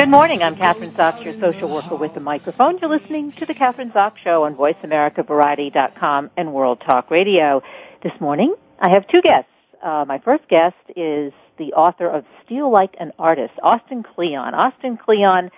Good morning. I'm Kathryn Zox, your social worker with the microphone. You're listening to the Kathryn Zox Show on VoiceAmericaVariety.com and World Talk Radio. This morning, I have two guests. Uh, my first guest is the author of Steal Like an Artist, Austin Kleon. Austin Kleon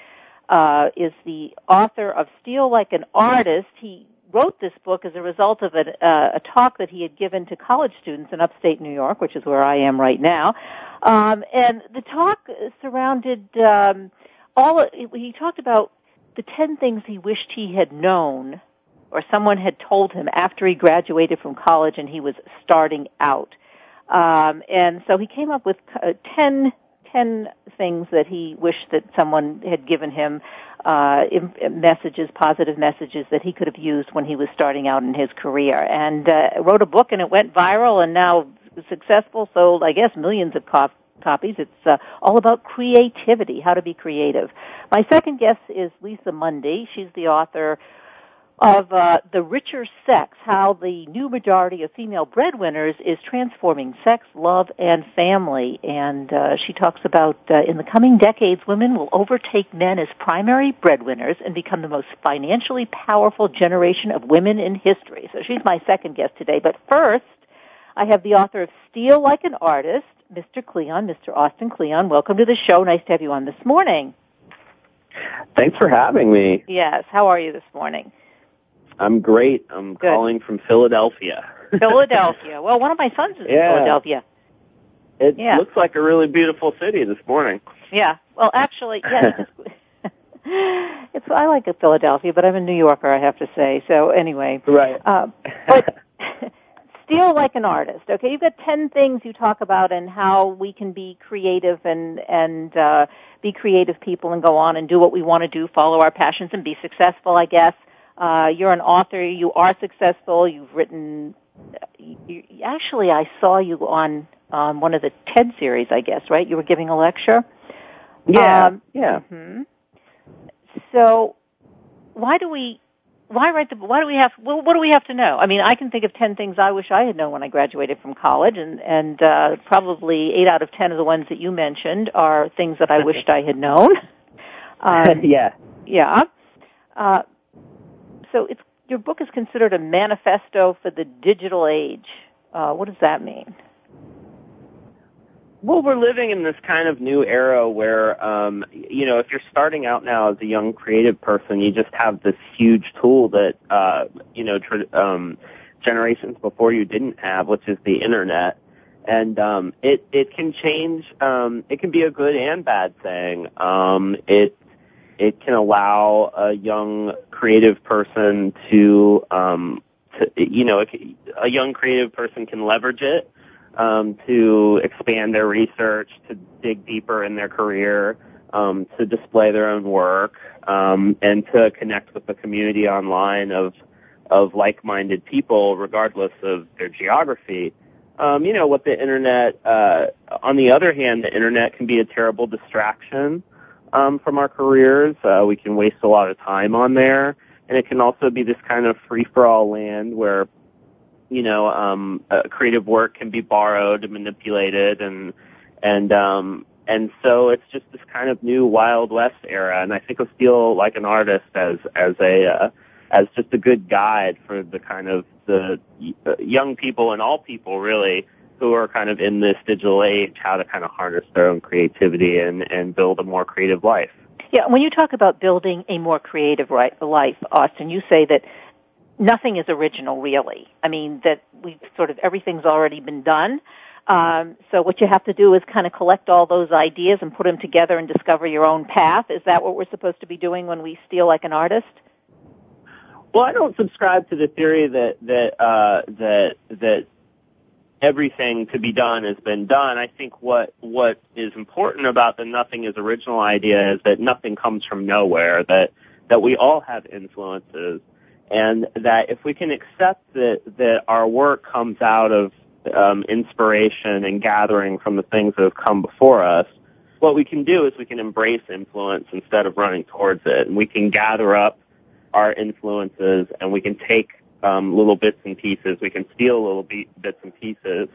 uh, is the author of Steal Like an Artist. He wrote this book as a result of a, uh, a talk that he had given to college students in upstate New York, which is where I am right now. Um, and the talk surrounded um, all. He talked about the ten things he wished he had known, or someone had told him after he graduated from college and he was starting out. Um, and so he came up with uh, 10, 10 things that he wished that someone had given him uh, messages, positive messages that he could have used when he was starting out in his career. And uh, wrote a book, and it went viral, and now successful, sold I guess millions of copies copies. It's uh, all about creativity, how to be creative. My second guest is Liza Mundy. She's the author of uh, the richer sex, how the new majority of female breadwinners is transforming sex, love, and family. And uh, she talks about uh, in the coming decades, women will overtake men as primary breadwinners and become the most financially powerful generation of women in history. So she's my second guest today. But first, I have the author of Steal Like an Artist, Mr. Kleon, Mr. Austin Kleon. Welcome to the show. Nice to have you on this morning. Thanks for having me. Yes. How are you this morning? I'm great. I'm Good. calling from Philadelphia. Philadelphia. Well, one of my sons is yeah. in Philadelphia. It yeah. looks like a really beautiful city this morning. Yeah. Well, actually, yes. it's I like Philadelphia, but I'm a New Yorker, I have to say. So anyway, right. Uh, but steal like an artist. Okay, you've got ten things you talk about and how we can be creative and and uh, be creative people and go on and do what we want to do, follow our passions and be successful. I guess. Uh, you're an author. You are successful. You've written. You, actually, I saw you on um, one of the TED series. I guess right. You were giving a lecture. Yeah. Um, yeah. Mm-hmm. So, why do we? Why write the? Why do we have? Well, what do we have to know? I mean, I can think of ten things I wish I had known when I graduated from college, and and uh, probably eight out of ten of the ones that you mentioned are things that I wished I had known. Um, yeah. Yeah. Uh, so it's your book is considered a manifesto for the digital age. Uh, what does that mean? Well, we're living in this kind of new era where, um, you know, if you're starting out now as a young creative person, you just have this huge tool that, uh, you know, tr- um, generations before you didn't have, which is the internet. And um, it it can change. Um, it can be a good and bad thing. Um, it it can allow a young creative person to, um, to you know, a young creative person can leverage it um, to expand their research, to dig deeper in their career, um, to display their own work, um, and to connect with the community online of of like-minded people, regardless of their geography. Um, you know, what the internet. Uh, on the other hand, the internet can be a terrible distraction um, from our careers. Uh, we can waste a lot of time on there, and it can also be this kind of free-for-all land where, you know, um, uh, creative work can be borrowed and manipulated, and and um, and so it's just this kind of new Wild West era. And I think of Steal Like an Artist as as a uh, as just a good guide for the kind of the uh, young people and all people really who are kind of in this digital age how to kind of harness their own creativity and, and build a more creative life. Yeah, when you talk about building a more creative life, Austin, you say that nothing is original really. I mean, that we've sort of, everything's already been done. Um, so what you have to do is kind of collect all those ideas and put them together and discover your own path. Is that what we're supposed to be doing when we steal like an artist? Well, I don't subscribe to the theory that that uh, that that everything to be done has been done. I think what what is important about the nothing is original idea is that nothing comes from nowhere. That that we all have influences, and that if we can accept that that our work comes out of um, inspiration and gathering from the things that have come before us, what we can do is we can embrace influence instead of running towards it, and we can gather up our influences and we can take um, little bits and pieces. We can steal little be- bits and pieces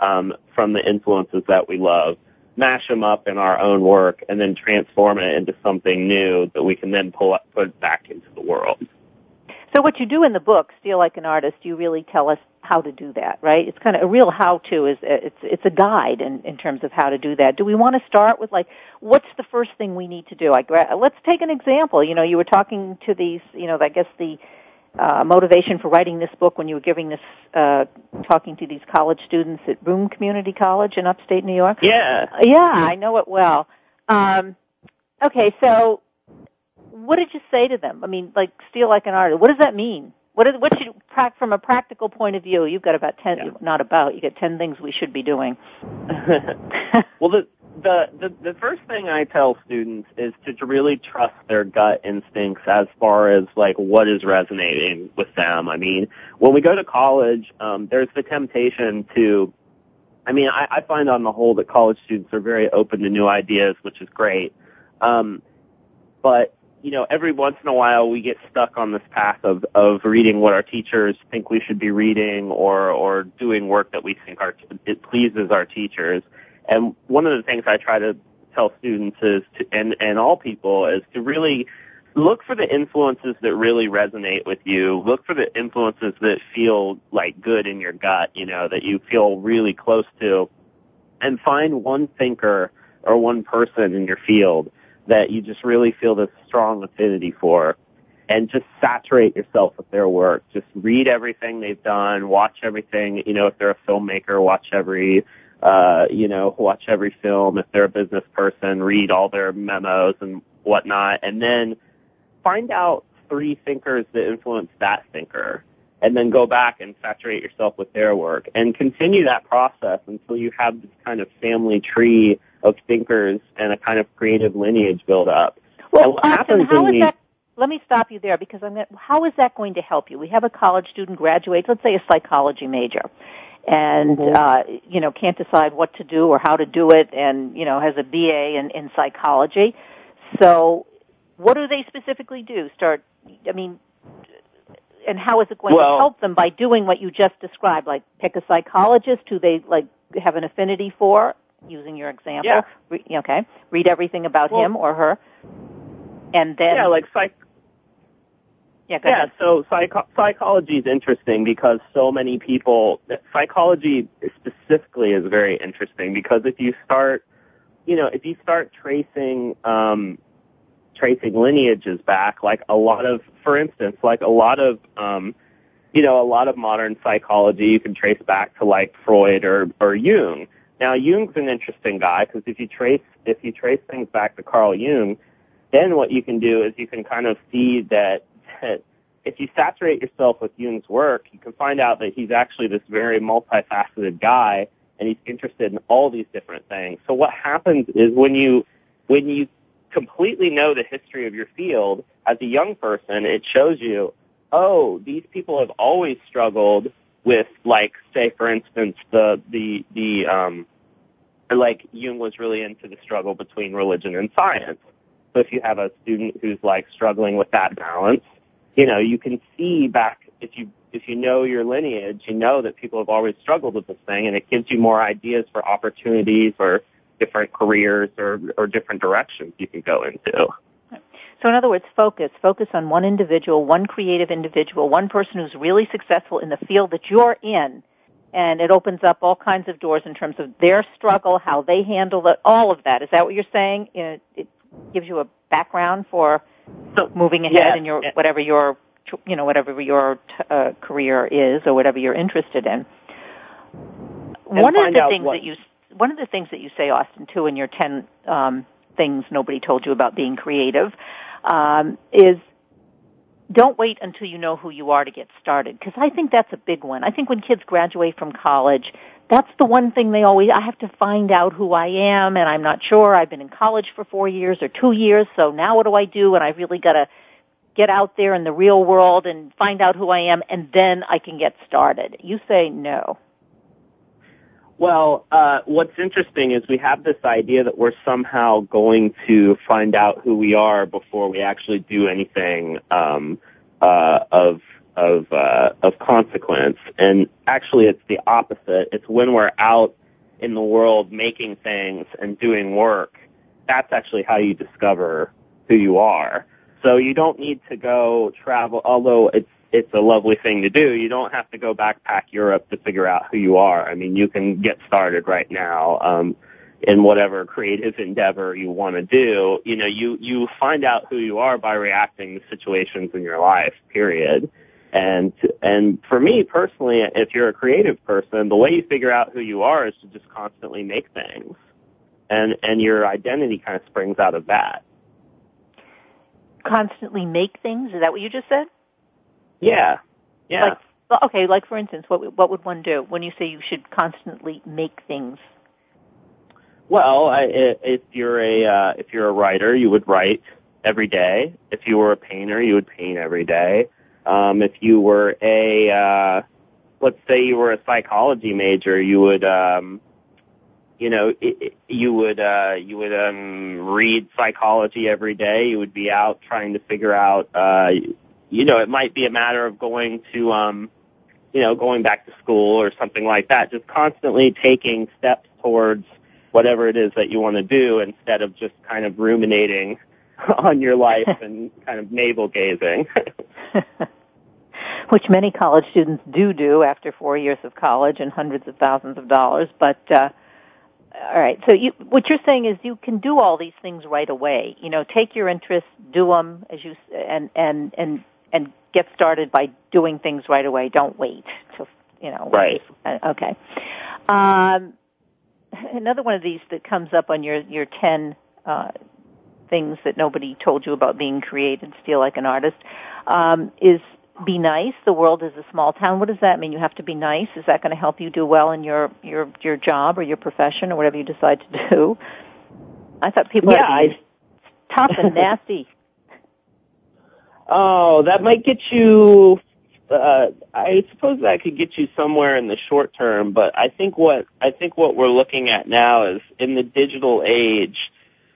um, from the influences that we love, mash them up in our own work, and then transform it into something new that we can then pull up, put back into the world. So what you do in the book, Steal Like an Artist, you really tell us how to do that, right? It's kind of a real how-to. Is it's it's a guide in in terms of how to do that. Do we want to start with like what's the first thing we need to do? Like let's take an example. You know, you were talking to these. You know, I guess the uh, motivation for writing this book when you were giving this, uh, talking to these college students at Broome Community College in upstate New York? Yeah. Yeah, I know it well. Um, okay, so what did you say to them? I mean, like, steal like an artist. What does that mean? What, is, what should, from a practical point of view, you've got about ten, yeah. not about, you got ten things we should be doing. well, the, the, the the first thing I tell students is to, really trust their gut instincts as far as like what is resonating with them. I mean, when we go to college, um, there's the temptation to. I mean, I, I find on the whole that college students are very open to new ideas, which is great. Um, but you know, every once in a while we get stuck on this path of of reading what our teachers think we should be reading, or or doing work that we think our it pleases our teachers and one of the things I try to tell students is to, and, and all people is to really look for the influences that really resonate with you. Look for the influences that feel like good in your gut, you know, that you feel really close to and find one thinker or one person in your field that you just really feel this strong affinity for. And just saturate yourself with their work. Just read everything they've done, watch everything, you know, if they're a filmmaker, watch every uh, you know, watch every film. If they're a business person, read all their memos and whatnot, and then find out three thinkers that influence that thinker. And then go back and saturate yourself with their work. And continue that process until you have this kind of family tree of thinkers and a kind of creative lineage build up. Well, Austin, how is that? Let me stop you there because I'm going how is that going to help you? We have a college student graduate, let's say a psychology major, and mm-hmm. uh, you know can't decide what to do or how to do it, and you know has a BA in, in psychology. So, what do they specifically do? Start, I mean, and how is it going well, to help them by doing what you just described? Like pick a psychologist who they like have an affinity for, using your example. Yeah. Re- okay. Read everything about well, him or her, and then yeah, like psych yeah, go yeah. Ahead. So psych- psychology is interesting because so many people, psychology specifically is very interesting because if you start, you know, if you start tracing, um, tracing lineages back, like a lot of, for instance, like a lot of, um, you know, a lot of modern psychology you can trace back to like Freud or, or Jung. Now Jung's an interesting guy because if you trace, if you trace things back to Carl Jung, then what you can do is you can kind of see that that if you saturate yourself with Jung's work, you can find out that he's actually this very multifaceted guy and he's interested in all these different things. So what happens is when you, when you completely know the history of your field as a young person, it shows you, oh, these people have always struggled with like, say for instance, the, the, the, um, like Jung was really into the struggle between religion and science. So if you have a student who's like struggling with that balance, you know, you can see back if you if you know your lineage, you know that people have always struggled with this thing, and it gives you more ideas for opportunities or different careers or or different directions you can go into. So in other words, focus. Focus on one individual, one creative individual, one person who's really successful in the field that you're in. And it opens up all kinds of doors in terms of their struggle, how they handle it, all of that. Is that what you're saying? It gives you a background for moving ahead yeah, in your whatever your you know whatever your uh, career is or whatever you're interested in. one of the things what, that you one of the things that you say, Austin, too, in your ten um, things nobody told you about being creative, um, is don't wait until you know who you are to get started because I think that's a big one. I think when kids graduate from college, that's the one thing they always I have to find out who I am and I'm not sure. I've been in college for 4 years or 2 years, so now what do I do? And I really got to get out there in the real world and find out who I am and then I can get started. You say no. Well, uh, what's interesting is we have this idea that we're somehow going to find out who we are before we actually do anything um, uh, of of uh, of consequence. And actually, it's the opposite. It's when we're out in the world making things and doing work. That's actually how you discover who you are. So you don't need to go travel, although it's it's a lovely thing to do. You don't have to go backpack Europe to figure out who you are. I mean, you can get started right now um, in whatever creative endeavor you want to do. You know, you you find out who you are by reacting to situations in your life. Period. And and for me personally, if you're a creative person, the way you figure out who you are is to just constantly make things, and and your identity kind of springs out of that. Constantly make things. Is that what you just said? Yeah. Yeah. Like, okay, like for instance, what what would one do when you say you should constantly make things? Well, I, if you're a uh, if you're a writer, you would write every day. If you were a painter, you would paint every day. Um, if you were a uh, let's say you were a psychology major, you would um, you know it, it, you would uh, you would um, read psychology every day. You would be out trying to figure out uh, you know, it might be a matter of going to, um, you know, going back to school or something like that. Just constantly taking steps towards whatever it is that you want to do instead of just kind of ruminating on your life and kind of navel gazing. Which many college students do do after four years of college and hundreds of thousands of dollars. But uh, all right, so you, what you're saying is you can do all these things right away. You know, take your interests, do them as you and and and and get started by doing things right away. Don't wait to, you know. Right. Uh, okay. Um, another one of these that comes up on your your ten uh, things that nobody told you about being creative, feel like an artist, um, is be nice. The world is a small town. What does that mean? You have to be nice. Is that going to help you do well in your your your job or your profession or whatever you decide to do? I thought people yeah, had to be I... tough and nasty. Oh, that might get you. Uh, I suppose that could get you somewhere in the short term, but I think what I think what we're looking at now is in the digital age,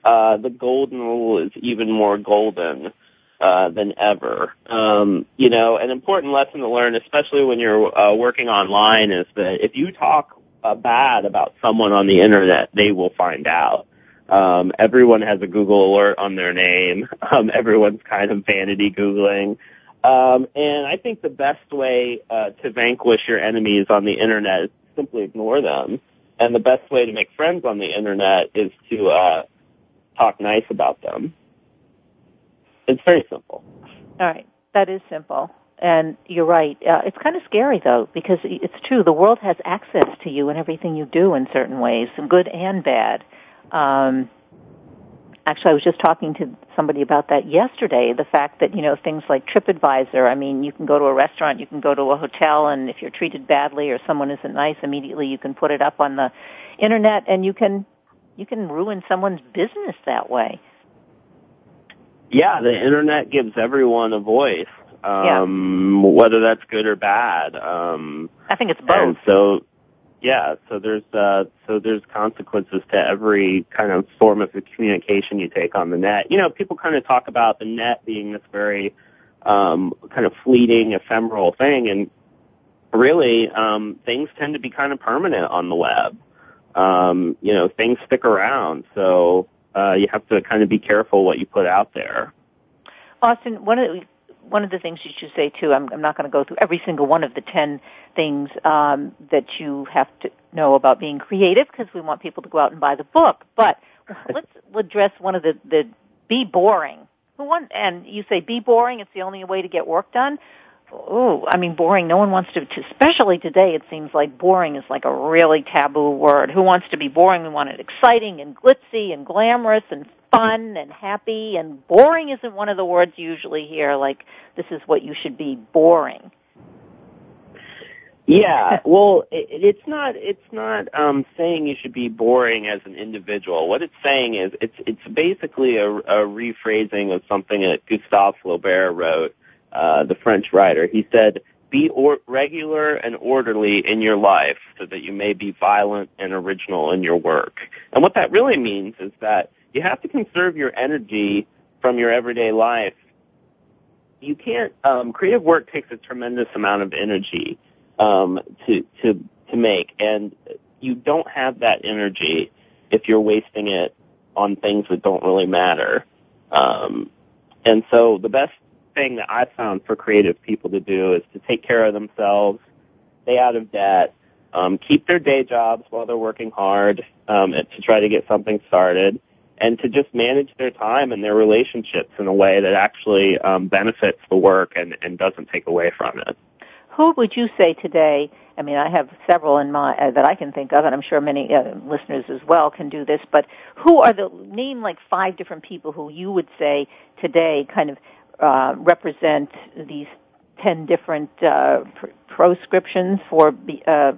uh, the golden rule is even more golden uh, than ever. Um, you know, an important lesson to learn, especially when you're uh, working online, is that if you talk uh, bad about someone on the internet, they will find out. Um, everyone has a Google alert on their name. Um, everyone's kind of vanity Googling. Um, and I think the best way uh, to vanquish your enemies on the internet is simply ignore them. And the best way to make friends on the internet is to uh, talk nice about them. It's very simple. All right, that is simple. And you're right. Uh, it's kind of scary though, because it's true. The world has access to you and everything you do in certain ways, good and bad. Um, actually, I was just talking to somebody about that yesterday. The fact that you know things like TripAdvisor. I mean, you can go to a restaurant, you can go to a hotel, and if you're treated badly or someone isn't nice, immediately you can put it up on the internet, and you can you can ruin someone's business that way. Yeah, the internet gives everyone a voice, um, yeah. whether that's good or bad. Um, I think it's both. And so yeah, so there's uh, so there's consequences to every kind of form of communication you take on the net. You know, people kind of talk about the net being this very um, kind of fleeting, ephemeral thing, and really um, things tend to be kind of permanent on the web. Um, you know, things stick around, so uh, you have to kind of be careful what you put out there. Austin, one of the, one of the things you should say too, I'm, I'm not going to go through every single one of the 10 things um, that you have to know about being creative because we want people to go out and buy the book. But let's address one of the, the be boring. Who want, and you say be boring, it's the only way to get work done. Oh, I mean, boring. No one wants to, especially today. It seems like boring is like a really taboo word. Who wants to be boring? We want it exciting and glitzy and glamorous and fun and happy. And boring isn't one of the words you usually hear. Like this is what you should be. Boring. Yeah, well, it, it's not. It's not um, saying you should be boring as an individual. What it's saying is it's it's basically a, a rephrasing of something that Gustave Flaubert wrote, uh, the French writer. He said, "Be or- regular and orderly in your life, so that you may be violent and original in your work." And what that really means is that you have to conserve your energy from your everyday life. You can't. Um, creative work takes a tremendous amount of energy um, to to to make, and you don't have that energy if you're wasting it on things that don't really matter. Um, and so the best thing that I found for creative people to do is to take care of themselves, stay out of debt, um, keep their day jobs while they're working hard um, to try to get something started, and to just manage their time and their relationships in a way that actually um, benefits the work and, and doesn't take away from it who would you say today? I mean, I have several in my uh, that I can think of, and I'm sure many uh, listeners as well can do this. But who are the name like five different people who you would say today kind of uh, represent these ten different uh, pr- proscriptions for be, uh,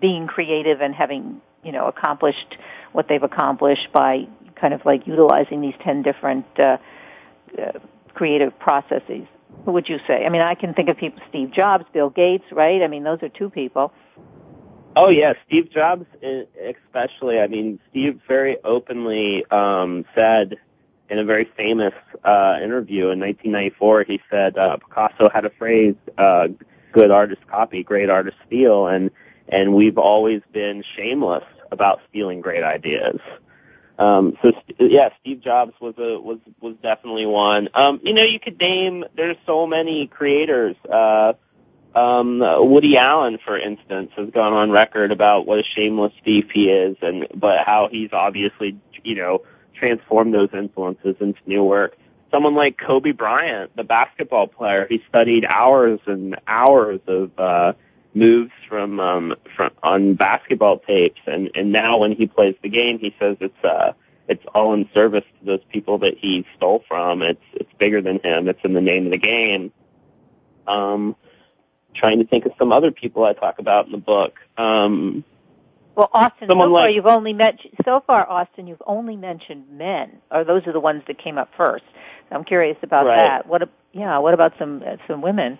being creative and having you know accomplished what they've accomplished by kind of like utilizing these ten different uh, uh, creative processes? Who would you say? I mean, I can think of people, Steve Jobs, Bill Gates, right? I mean, those are two people. Oh yeah, Steve Jobs especially. I mean, Steve very openly um, said in a very famous uh, interview in 1994, he said uh, Picasso had a phrase, uh, "Good artist copy, great artist steal," and and we've always been shameless about stealing great ideas. Um, so yeah, Steve Jobs was a was was definitely one. Um, you know, you could name. There's so many creators. Uh, um, Woody Allen, for instance, has gone on record about what a shameless thief he is, and but how he's obviously you know transformed those influences into new work. Someone like Kobe Bryant, the basketball player, he studied hours and hours of uh, moves from um from on basketball tapes. And and now when he plays the game he says it's uh it's all in service to those people that he stole from. It's it's bigger than him. It's in the name of the game. Um trying to think of some other people I talk about in the book. Um well, Austin, so far like, you've only mentioned so far, Austin, you've only mentioned men, or those are the ones that came up first. So I'm curious about right. that. What, yeah, what about some some women?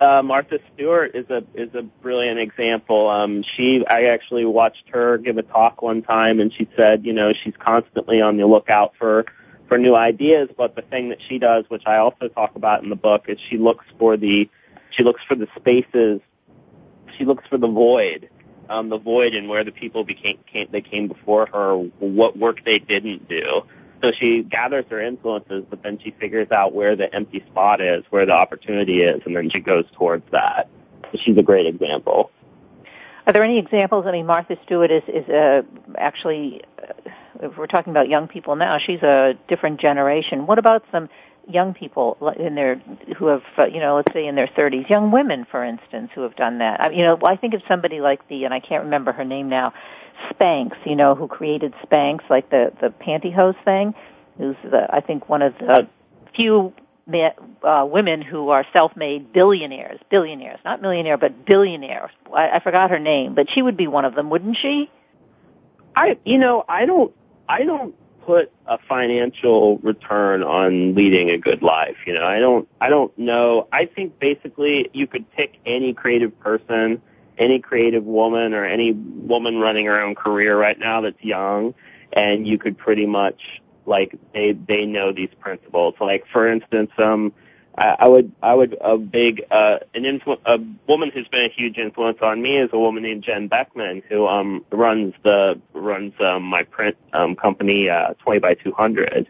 uh, Martha Stewart is a is a brilliant example. Um, she I actually watched her give a talk one time, and she said, you know, she's constantly on the lookout for for new ideas. But the thing that she does, which I also talk about in the book, is she looks for the she looks for the spaces, she looks for the void, um, the void and where the people became came, they came before her, what work they didn't do. So she gathers her influences, but then she figures out where the empty spot is, where the opportunity is, and then she goes towards that. So she's a great example. Are there any examples? I mean, Martha Stewart is is uh, actually, uh, if we're talking about young people now, she's a different generation. What about some young people in their who have, uh, you know, let's say in their 30s, young women, for instance, who have done that? I, you know, I think of somebody like the, and I can't remember her name now, Spanx, you know, who created Spanx, like the the pantyhose thing, who's the I think one of the few uh, women who are self-made billionaires, billionaires, not millionaire, but billionaires. I, I forgot her name, but she would be one of them, wouldn't she? I, you know, I don't, I don't put a financial return on leading a good life. You know, I don't, I don't know. I think basically you could pick any creative person any creative woman or any woman running her own career right now that's young and you could pretty much like they they know these principles like for instance um I, I would I would a big uh an influ- a woman who's been a huge influence on me is a woman named Jen Bekman who um runs the runs um my print um company uh 20 by 200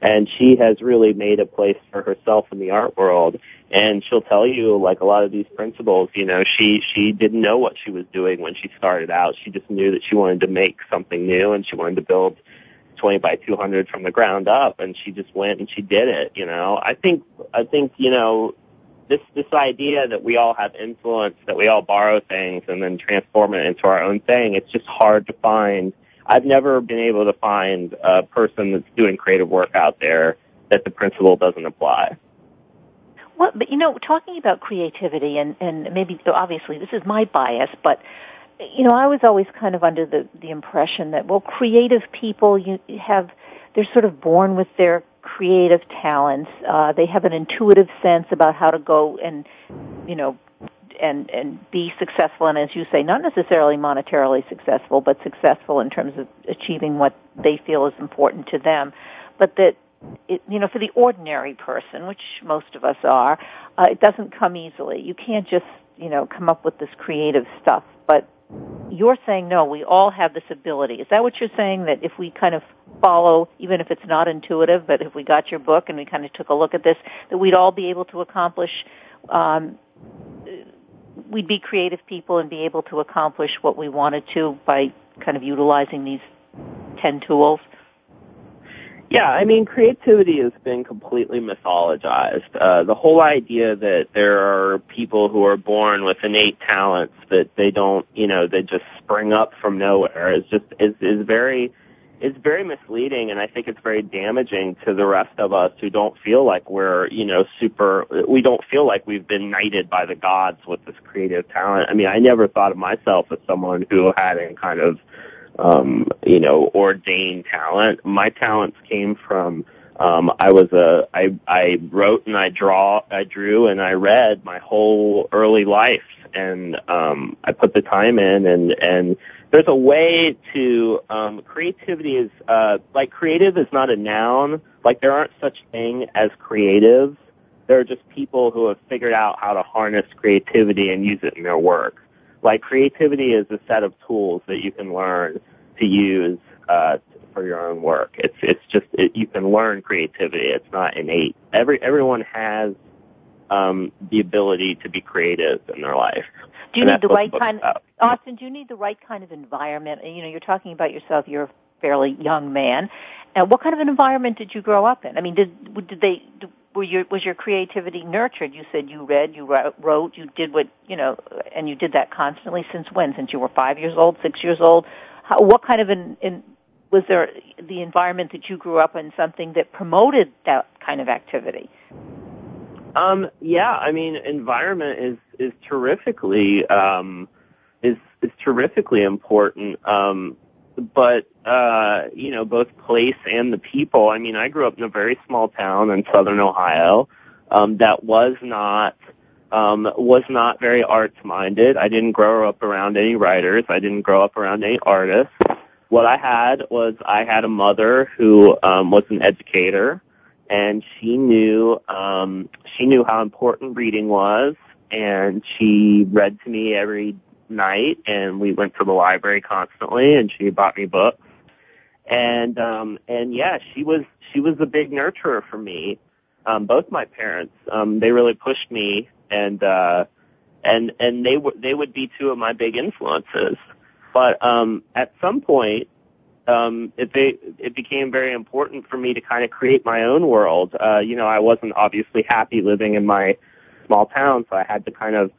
and she has really made a place for herself in the art world. And she'll tell you like a lot of these principles you know she she didn't know what she was doing when she started out. She just knew that she wanted to make something new and she wanted to build 20 by 200 from the ground up and she just went and she did it you know i think i think you know this this idea that we all have influence, that we all borrow things and then transform it into our own thing. It's just hard to find. I've never been able to find a person that's doing creative work out there that the principle doesn't apply. Well, but you know, talking about creativity and and maybe obviously this is my bias, but you know, I was always kind of under the the impression that well, creative people you have they're sort of born with their creative talents. Uh, they have an intuitive sense about how to go and, you know, and and be successful. And as you say, not necessarily monetarily successful, but successful in terms of achieving what they feel is important to them. But that it, you know, for the ordinary person, which most of us are, uh, it doesn't come easily. You can't just, you know, come up with this creative stuff. But you're saying no, we all have this ability. Is that what you're saying? That if we kind of follow, even if it's not intuitive, but if we got your book and we kind of took a look at this, that we'd all be able to accomplish, um, we'd be creative people and be able to accomplish what we wanted to by kind of utilizing these 10 tools? Yeah, I mean, creativity has been completely mythologized. Uh, the whole idea that there are people who are born with innate talents that they don't, you know, they just spring up from nowhere is just is is very is very misleading, and I think it's very damaging to the rest of us who don't feel like we're, you know, super. We don't feel like we've been knighted by the gods with this creative talent. I mean, I never thought of myself as someone who had any kind of um, you know, ordained talent. My talents came from um, I was a I I wrote and I draw I drew and I read my whole early life. And um, I put the time in and and there's a way to um, creativity is uh, like creative is not a noun. Like there aren't such thing as creatives there are just people who have figured out how to harness creativity and use it in their work like creativity is a set of tools that you can learn to use uh, for your own work. It's it's just it, you can learn creativity. It's not innate. Every everyone has um, the ability to be creative in their life. Do you need the right kind? Of, Austin, do you need the right kind of environment? You know, you're talking about yourself. You're a fairly young man. And what kind of an environment did you grow up in? I mean, did did they your was your creativity nurtured? You said you read, you wrote, you did what you know, and you did that constantly. Since when? Since you were five years old, six years old? How, what kind of an in, was there the environment that you grew up in something that promoted that kind of activity? Um, yeah, I mean, environment is is terrifically um, is is terrifically important. Um, but uh, you know, both place and the people. I mean, I grew up in a very small town in southern Ohio um, that was not um, was not very arts minded. I didn't grow up around any writers. I didn't grow up around any artists. What I had was I had a mother who um, was an educator, and she knew um, she knew how important reading was, and she read to me every night and we went to the library constantly and she bought me books. And um and yeah, she was she was a big nurturer for me. Um both my parents, um they really pushed me and uh and and they were they would be two of my big influences. But um at some point um it be, it became very important for me to kind of create my own world. Uh you know, I wasn't obviously happy living in my small town, so I had to kind of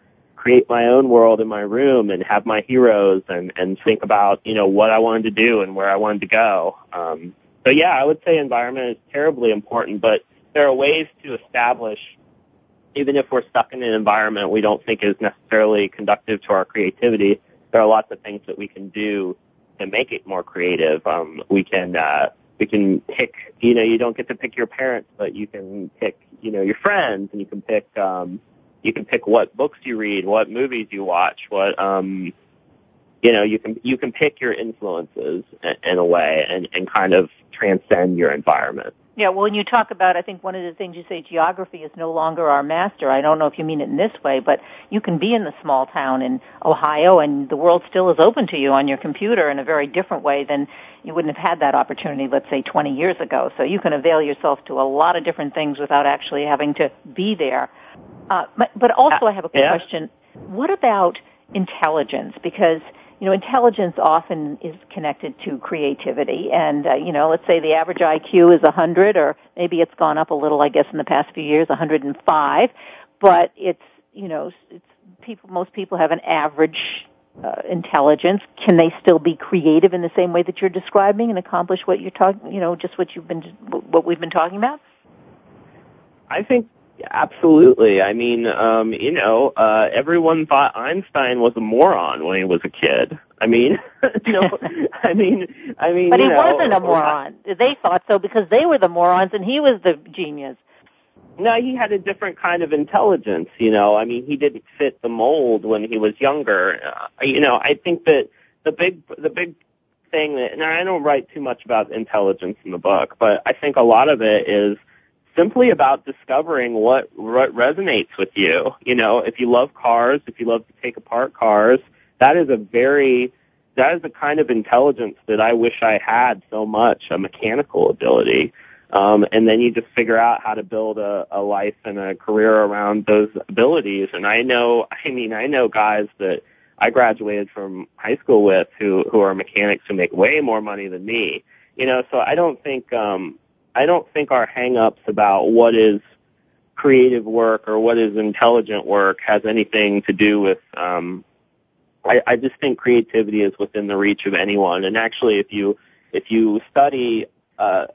create my own world in my room and have my heroes and and think about you know what I wanted to do and where I wanted to go. Um, so yeah, I would say environment is terribly important, but there are ways to establish, even if we're stuck in an environment we don't think is necessarily conductive to our creativity. There are lots of things that we can do to make it more creative. Um, we can uh, we can pick. You know, you don't get to pick your parents, but you can pick. You know, your friends, and you can pick. Um, you can pick what books you read, what movies you watch, what um you know, you can you can pick your influences in, in a way and, and kind of transcend your environment. Yeah, well, when you talk about, I think one of the things you say, geography is no longer our master. I don't know if you mean it in this way, but you can be in the small town in Ohio and the world still is open to you on your computer in a very different way than you wouldn't have had that opportunity, let's say, 20 years ago. So you can avail yourself to a lot of different things without actually having to be there. Uh, but also, I have a yeah. question. What about intelligence? Because you know, intelligence often is connected to creativity, and uh, you know, let's say the average IQ is 100, or maybe it's gone up a little, I guess, in the past few years, 105. but it's you know it's people most people have an average uh, intelligence. Can they still be creative in the same way that you're describing and accomplish what you're talking? You know, just what you've been what we've been talking about. I think absolutely. I mean, um, you know, uh, everyone thought Einstein was a moron when he was a kid. I mean, you know, I mean, I mean, but he know, wasn't a moron. They thought so because they were the morons and he was the genius. No, he had a different kind of intelligence, you know. I mean, he didn't fit the mold when he was younger. Uh, you know, I think that the big the big thing that and I don't write too much about intelligence in the book, but I think a lot of it is simply about discovering what what resonates with you. You know, if you love cars, if you love to take apart cars, that is a very that is the kind of intelligence that I wish I had so much, a mechanical ability. Um, and then you just figure out how to build a, a life and a career around those abilities. And I know, I mean, I know guys that I graduated from high school with who, who are mechanics who make way more money than me. You know, so I don't think, um, I don't think our hangups about what is creative work or what is intelligent work has anything to do with, um, I, I just think creativity is within the reach of anyone. And actually, if you, if you study uh,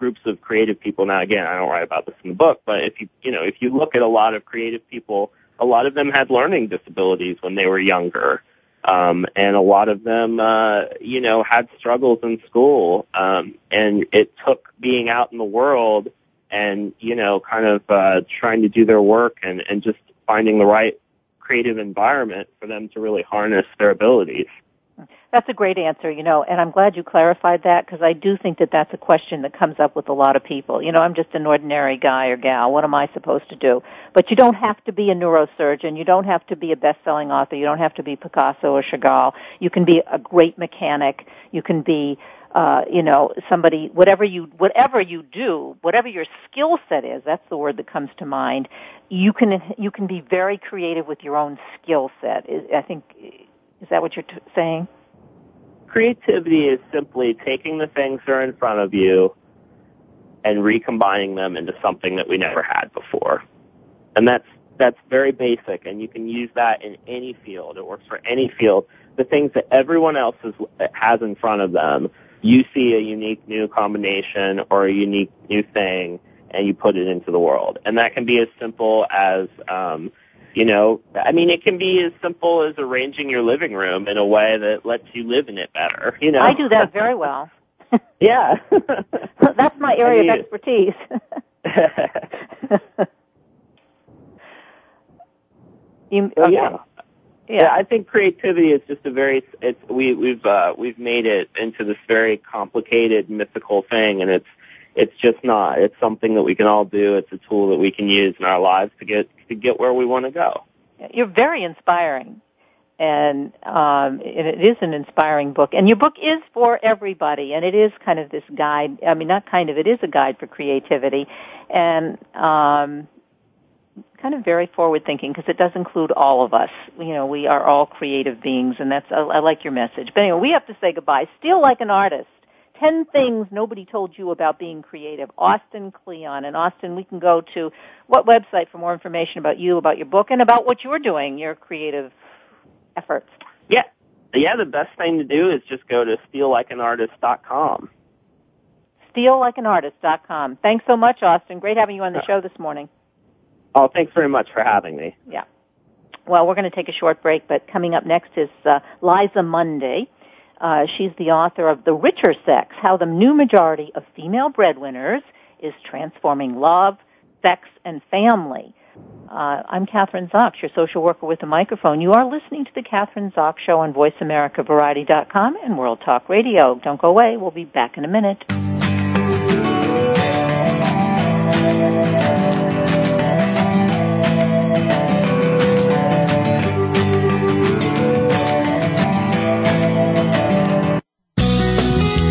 groups of creative people. Now, again, I don't write about this in the book, but if you, you know, if you look at a lot of creative people, a lot of them had learning disabilities when they were younger. Um, and a lot of them, uh, you know, had struggles in school. Um, and it took being out in the world and, you know, kind of, uh, trying to do their work and, and just finding the right creative environment for them to really harness their abilities. That's a great answer, you know, and I'm glad you clarified that because I do think that that's a question that comes up with a lot of people. You know, I'm just an ordinary guy or gal. What am I supposed to do? But you don't have to be a neurosurgeon. You don't have to be a best-selling author. You don't have to be Picasso or Chagall. You can be a great mechanic. You can be uh, you know, somebody, whatever you, whatever you do, whatever your skill set is, that's the word that comes to mind. You can, you can be very creative with your own skill set. I think is that what you're t- saying? Creativity is simply taking the things that are in front of you and recombining them into something that we never had before. And that's that's very basic and you can use that in any field. It works for any field. The things that everyone else is, has in front of them, you see a unique new combination or a unique new thing and you put it into the world. And that can be as simple as um, you know, I mean, it can be as simple as arranging your living room in a way that lets you live in it better. You know, I do that very well. yeah, that's my area I mean, of expertise. you, oh, okay. yeah. Yeah. yeah, I think creativity is just a very it's we we've uh we've made it into this very complicated mythical thing and it's it's just not. It's something that we can all do. It's a tool that we can use in our lives to get to get where we want to go. You're very inspiring, and um, it, it is an inspiring book. And your book is for everybody, and it is kind of this guide. I mean, not kind of. It is a guide for creativity, and um, kind of very forward thinking because it does include all of us. You know, we are all creative beings, and that's I, I like your message. But anyway, we have to say goodbye. Steal like an artist. 10 things nobody told you about being creative. Austin Kleon. And Austin, we can go to what website for more information about you, about your book, and about what you're doing, your creative efforts? Yeah. Yeah, the best thing to do is just go to steallikeanartist.com. Steallikeanartist.com. Thanks so much, Austin. Great having you on the show this morning. Oh, thanks very much for having me. Yeah. Well, we're going to take a short break, but coming up next is uh, Liza Mundy. Uh, she's the author of The Richer Sex, How the New Majority of Female Breadwinners is Transforming Love, Sex, and Family. Uh, I'm Kathryn Zox, your social worker with a microphone. You are listening to the Kathryn Zox Show on VoiceAmericaVariety.com and World Talk Radio. Don't go away. We'll be back in a minute.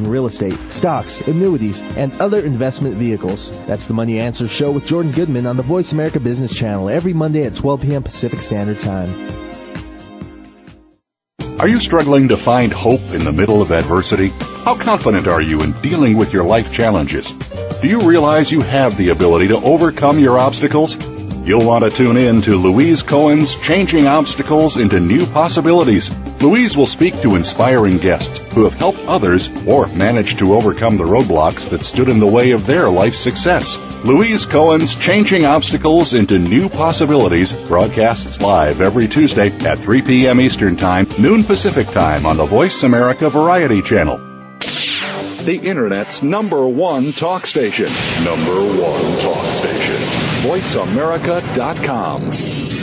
in real estate, stocks, annuities, and other investment vehicles. That's the Money Answer Show with Jordan Goodman on the Voice America Business Channel every Monday at 12 p.m. Pacific Standard Time. Are you struggling to find hope in the middle of adversity? How confident are you in dealing with your life challenges? Do you realize you have the ability to overcome your obstacles? You'll want to tune in to Louise Cohen's Changing Obstacles into New Possibilities. Louise will speak to inspiring guests who have helped others or managed to overcome the roadblocks that stood in the way of their life success. Louise Cohen's Changing Obstacles into New Possibilities broadcasts live every Tuesday at 3 p.m. Eastern Time, noon Pacific Time on the Voice America Variety Channel. The Internet's number one talk station. Number one talk station. VoiceAmerica.com.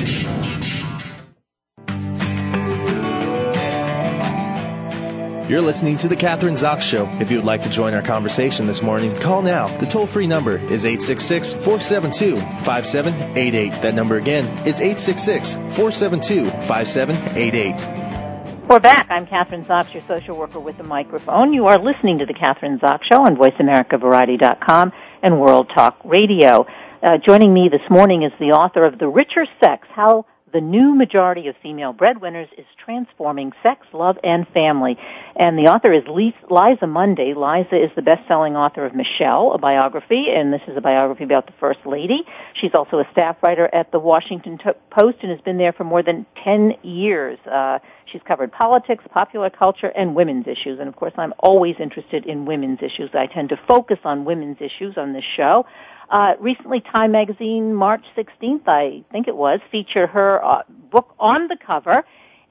You're listening to The Kathryn Zox Show. If you would like to join our conversation this morning, call now. The toll free number is 866 472 5788. That number again is 866 472 5788. We're back. I'm Kathryn Zox, your social worker with the microphone. You are listening to The Kathryn Zox Show on VoiceAmericaVariety.com and World Talk Radio. Uh, joining me this morning is the author of The Richer Sex, How the new majority of female breadwinners is transforming sex, love, and family. And the author is Liza Mundy. Liza is the best-selling author of Michelle, a biography, and this is a biography about the First Lady. She's also a staff writer at the Washington Post and has been there for more than 10 years. Uh, she's covered politics, popular culture, and women's issues. And of course, I'm always interested in women's issues. I tend to focus on women's issues on this show. Uh, recently, Time Magazine, March 16th, I think it was, featured her uh, book on the cover,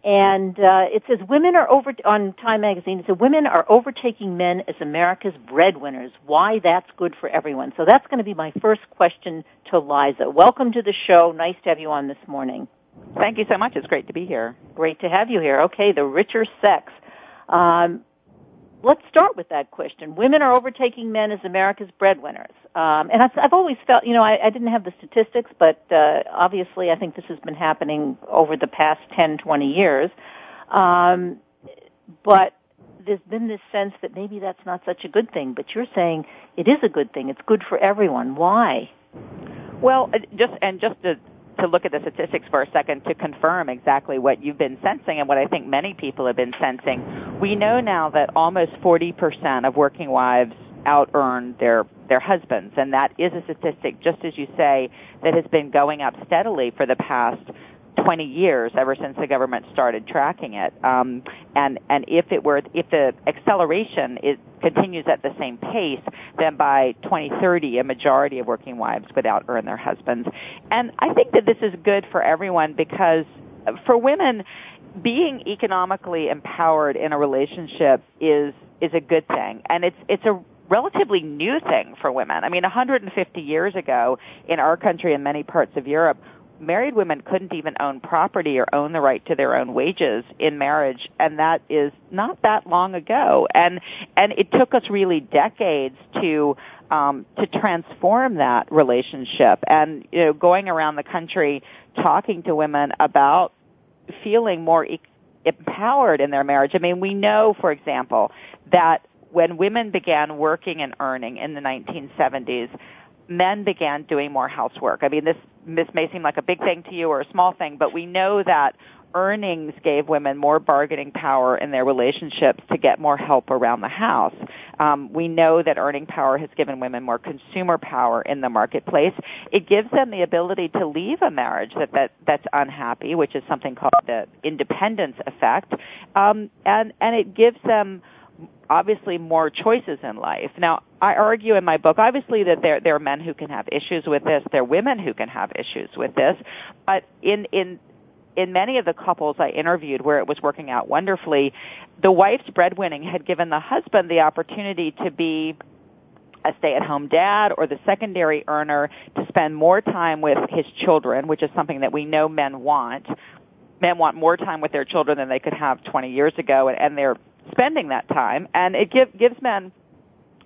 and uh, it says women are over on Time Magazine. It says women are overtaking men as America's breadwinners. Why that's good for everyone. So that's going to be my first question to Liza. Welcome to the show. Nice to have you on this morning. Thank you so much. It's great to be here. Great to have you here. Okay, the richer sex. Um, let's start with that question. Women are overtaking men as America's breadwinners. Um, and I've, I've always felt, you know, I, I didn't have the statistics, but uh, obviously I think this has been happening over the past 10, 20 years. Um, but there's been this sense that maybe that's not such a good thing, but you're saying it is a good thing. It's good for everyone. Why? Well, uh, just and just to to look at the statistics for a second to confirm exactly what you've been sensing and what I think many people have been sensing. We know now that almost 40% of working wives out earn their their husbands and that is a statistic just as you say that has been going up steadily for the past 20 years ever since the government started tracking it. Um, and and if it were if the acceleration is, continues at the same pace, then by 2030 a majority of working wives would out earn their husbands. And I think that this is good for everyone because for women being economically empowered in a relationship is is a good thing and it's it's a relatively new thing for women. I mean, 150 years ago in our country and many parts of Europe, married women couldn't even own property or own the right to their own wages in marriage and that is not that long ago. And and it took us really decades to um to transform that relationship. And you know going around the country talking to women about feeling more e- empowered in their marriage. I mean we know for example that when women began working and earning in the 1970s men began doing more housework. I mean, this this may seem like a big thing to you or a small thing, but we know that earnings gave women more bargaining power in their relationships to get more help around the house. Um, we know that earning power has given women more consumer power in the marketplace. It gives them the ability to leave a marriage that, that that's unhappy, which is something called the independence effect, um, and and it gives them obviously more choices in life. Now, I argue in my book, obviously, that there there are men who can have issues with this, there are women who can have issues with this, but in in in many of the couples I interviewed where it was working out wonderfully, the wife's breadwinning had given the husband the opportunity to be a stay-at-home dad or the secondary earner to spend more time with his children, which is something that we know men want. Men want more time with their children than they could have 20 years ago, and and they're spending that time. And it give, gives men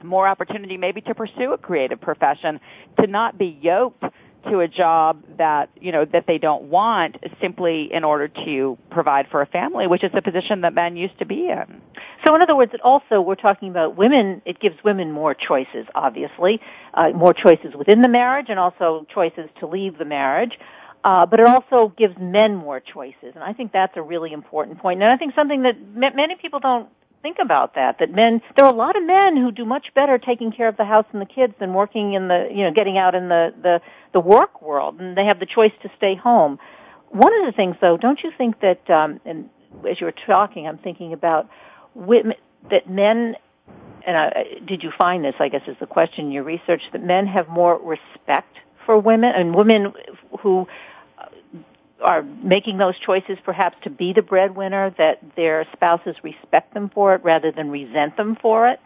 more opportunity maybe to pursue a creative profession, to not be yoked to a job that you know that they don't want simply in order to provide for a family, which is the position that men used to be in. So, in other words, it also we're talking about women. It gives women more choices, obviously, uh, more choices within the marriage, and also choices to leave the marriage. Uh, but it also gives men more choices, and I think that's a really important point. And I think something that m- many people don't think about that. That men, there are a lot of men who do much better taking care of the house and the kids than working in the, you know, getting out in the the the work world, and they have the choice to stay home. One of the things, though, don't you think that, um, and as you were talking, I'm thinking about women, that men, and I, did you find this? I guess is the question in your research that men have more respect for women, and women who are making those choices perhaps to be the breadwinner that their spouses respect them for it rather than resent them for it?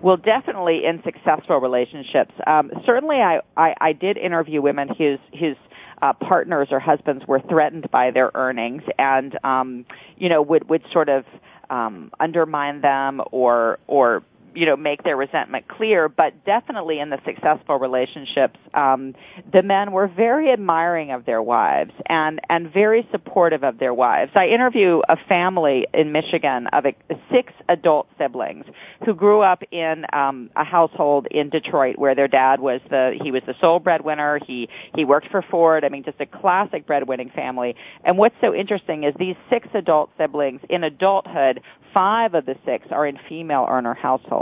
Well, definitely in successful relationships. Um, certainly, I, I, I did interview women whose whose uh, partners or husbands were threatened by their earnings and um, you know would would sort of um, undermine them or or you know make their resentment clear but definitely in the successful relationships um the men were very admiring of their wives and and very supportive of their wives. I interview a family in michigan of a, six adult siblings who grew up in um a household in detroit where their dad was the he was the sole breadwinner. He he worked for ford. I mean just a classic breadwinning family. And what's so interesting is these six adult siblings in adulthood five of the six are in female earner households,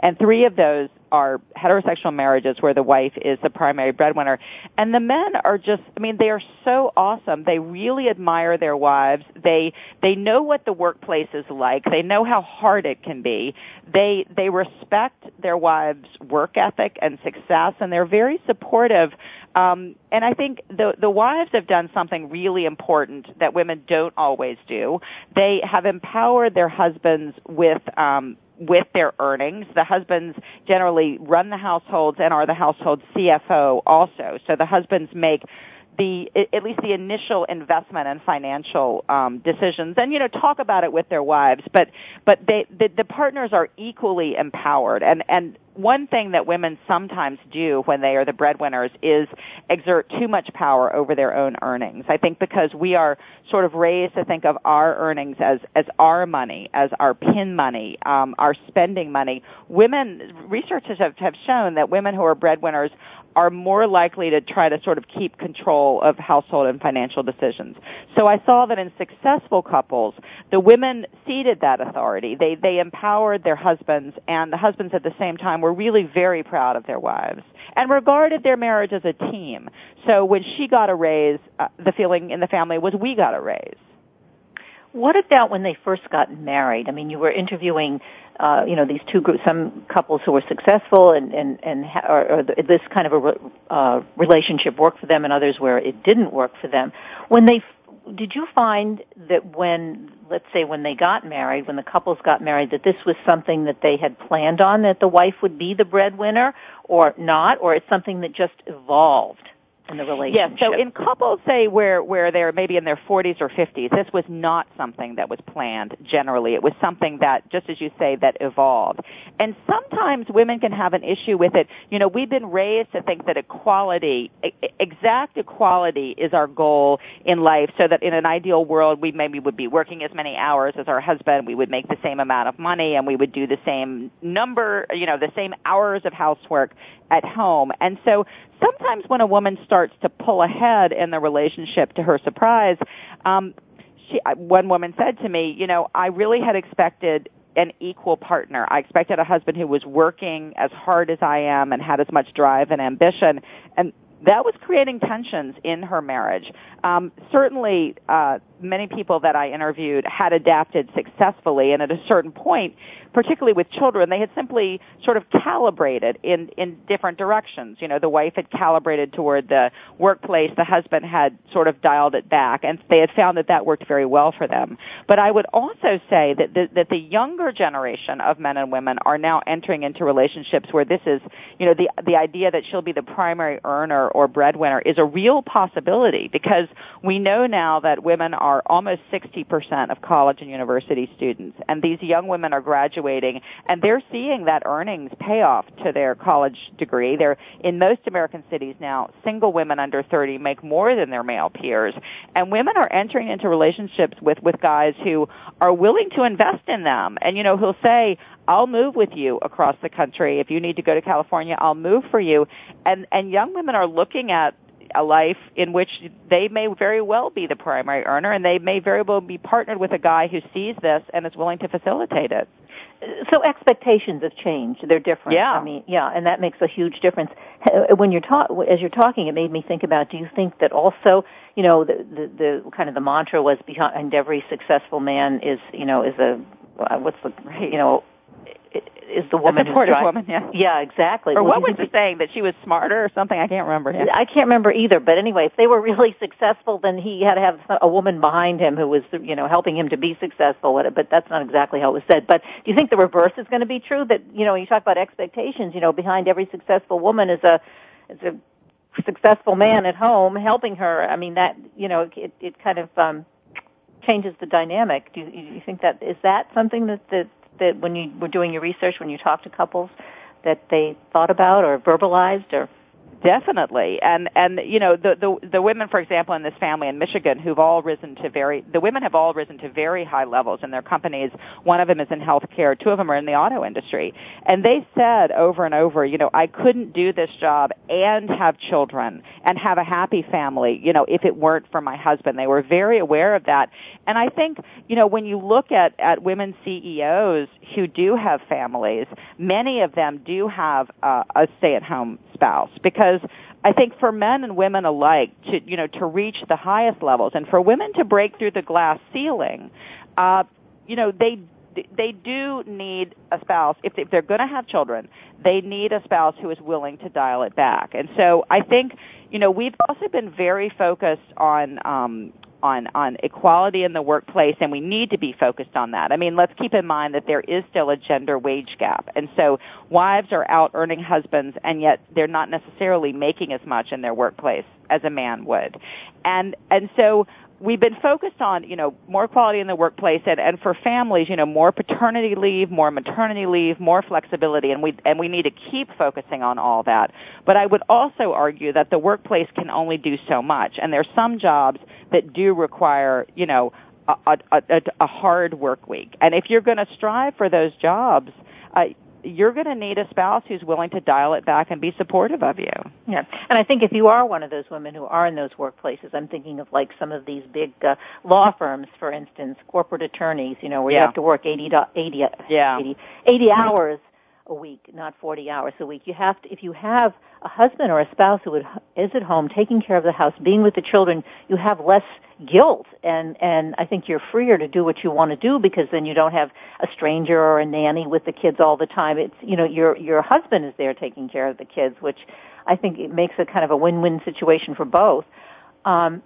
and three of those are heterosexual marriages where the wife is the primary breadwinner. And the men are just, I mean, they are so awesome. They really admire their wives. They, they know what the workplace is like. They know how hard it can be. They, they respect their wives' work ethic and success and they're very supportive. Um, and I think the, the wives have done something really important that women don't always do. They have empowered their husbands with, um, with their earnings. The husbands generally run the households and are the household CFO also. So the husbands make the at least the initial investment and financial um, decisions, and you know talk about it with their wives. But but they the, the partners are equally empowered, and and one thing that women sometimes do when they are the breadwinners is exert too much power over their own earnings. I think because we are sort of raised to think of our earnings as as our money, as our pin money, um, our spending money. Women researchers have, have shown that women who are breadwinners are more likely to try to sort of keep control of household and financial decisions. So I saw that in successful couples, the women ceded that authority. They they empowered their husbands, and the husbands at the same time were really very proud of their wives and regarded their marriage as a team. So when she got a raise, uh, the feeling in the family was we got a raise. What about when they first got married? I mean, you were interviewing, uh, you know, these two groups, some couples who were successful and and and ha- or, or this kind of a re- uh, relationship worked for them, and others where it didn't work for them. When they did you find that when let's say when they got married when the couples got married that this was something that they had planned on that the wife would be the breadwinner or not or it's something that just evolved in the relationship. Yes. So in couples, say where where they're maybe in their 40s or 50s, this was not something that was planned. Generally, it was something that, just as you say, that evolved. And sometimes women can have an issue with it. You know, we've been raised to think that equality, exact equality, is our goal in life. So that in an ideal world, we maybe would be working as many hours as our husband. We would make the same amount of money, and we would do the same number, you know, the same hours of housework at home. And so sometimes when a woman starts to pull ahead in the relationship to her surprise, um, she, one woman said to me, you know, I really had expected an equal partner. I expected a husband who was working as hard as I am and had as much drive and ambition. And that was creating tensions in her marriage. Um, certainly, uh, many people that I interviewed had adapted successfully, and at a certain point, particularly with children, they had simply sort of calibrated in in different directions. You know, the wife had calibrated toward the workplace, the husband had sort of dialed it back, and they had found that that worked very well for them. But I would also say that the, that the younger generation of men and women are now entering into relationships where this is, you know, the the idea that she'll be the primary earner or breadwinner is a real possibility because we know now that women are almost 60% of college and university students, and these young women are graduating, and they're seeing that earnings pay off to their college degree. They're in most American cities now. Single women under 30 make more than their male peers, and women are entering into relationships with with guys who are willing to invest in them, and you know, who'll say, I'll move with you across the country. If you need to go to California, I'll move for you. And and young women are looking at a life in which they may very well be the primary earner and they may very well be partnered with a guy who sees this and is willing to facilitate it. So expectations have changed. They're different. Yeah. I mean, yeah, and that makes a huge difference. When you're ta- as you're talking, it made me think about. Do you think that also, you know, the the, the kind of the mantra was behind every successful man is, you know, is a what's the, you know, is the woman a supportive woman, yeah. Yeah, exactly. Or Well, what was the saying that she was smarter or something? I can't remember. Yeah. I can't remember either, but anyway, if they were really successful, then he had to have a woman behind him who was, you know, helping him to be successful. But that's not exactly how it was said. But do you think the reverse is going to be true? That you know, you talk about expectations. You know, behind every successful woman is a is a successful man at home helping her. I mean, that you know, it it kind of um, changes the dynamic. Do you, you think that is that something that that that when you were doing your research, when you talked to couples, that they thought about or verbalized or Definitely, and and you know the the the women, for example, in this family in Michigan, who've all risen to very the women have all risen to very high levels in their companies. One of them is in healthcare, two of them are in the auto industry, and they said over and over, you know, I couldn't do this job and have children and have a happy family, you know, if it weren't for my husband. They were very aware of that, and I think you know when you look at at women CEOs who do have families, many of them do have uh, a stay-at-home spouse because I think for men and women alike to you know to reach the highest levels and for women to break through the glass ceiling, uh, you know they they do need a spouse if, if they're going to have children. They need a spouse who is willing to dial it back. And so I think you know we've also been very focused on um, on on equality in the workplace and we need to be focused on that. I mean, let's keep in mind that there is still a gender wage gap. And so wives are out earning husbands and yet they're not necessarily making as much in their workplace as a man would. And and so we've been focused on, you know, more quality in the workplace and, and for families, you know, more paternity leave, more maternity leave, more flexibility and we and we need to keep focusing on all that. But I would also argue that the workplace can only do so much and there's some jobs that do require, you know, a, a, a, a hard work week. And if you're going to strive for those jobs, uh, you're going to need a spouse who's willing to dial it back and be supportive of you. Yeah, and I think if you are one of those women who are in those workplaces, I'm thinking of like some of these big uh, law firms, for instance, corporate attorneys, you know, where Yeah. you have to work 80, do- 80, Yeah. 80, 80 hours a week, not 40 hours a week. You have to, if you have a husband or a spouse who is at home taking care of the house, being with the children, you have less guilt and and I think you're freer to do what you want to do because then you don't have a stranger or a nanny with the kids all the time. It's you know your your husband is there taking care of the kids, which I think it makes it kind of a win-win situation for both. Um,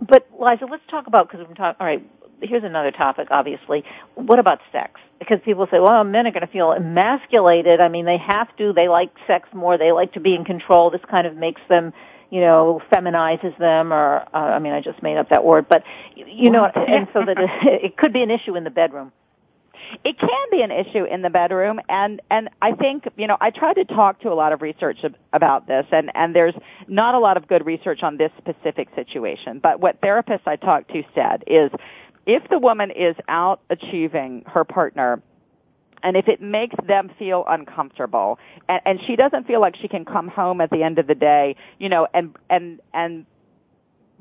but Liza, let's talk about because we're talking. All right, here's another topic. Obviously, what about sex? Because people say, well, men are going to feel emasculated. I mean, they have to. They like sex more. They like to be in control. This kind of makes them, you know, feminizes them. Or uh, I mean, I just made up that word, but you know, and so that it, it could be an issue in the bedroom. it can be an issue in the bedroom and and I think you know I tried to talk to a lot of research about this and and there's not a lot of good research on this specific situation but what therapists I talked to said is if the woman is out achieving her partner and if it makes them feel uncomfortable and, and she doesn't feel like she can come home at the end of the day you know and and and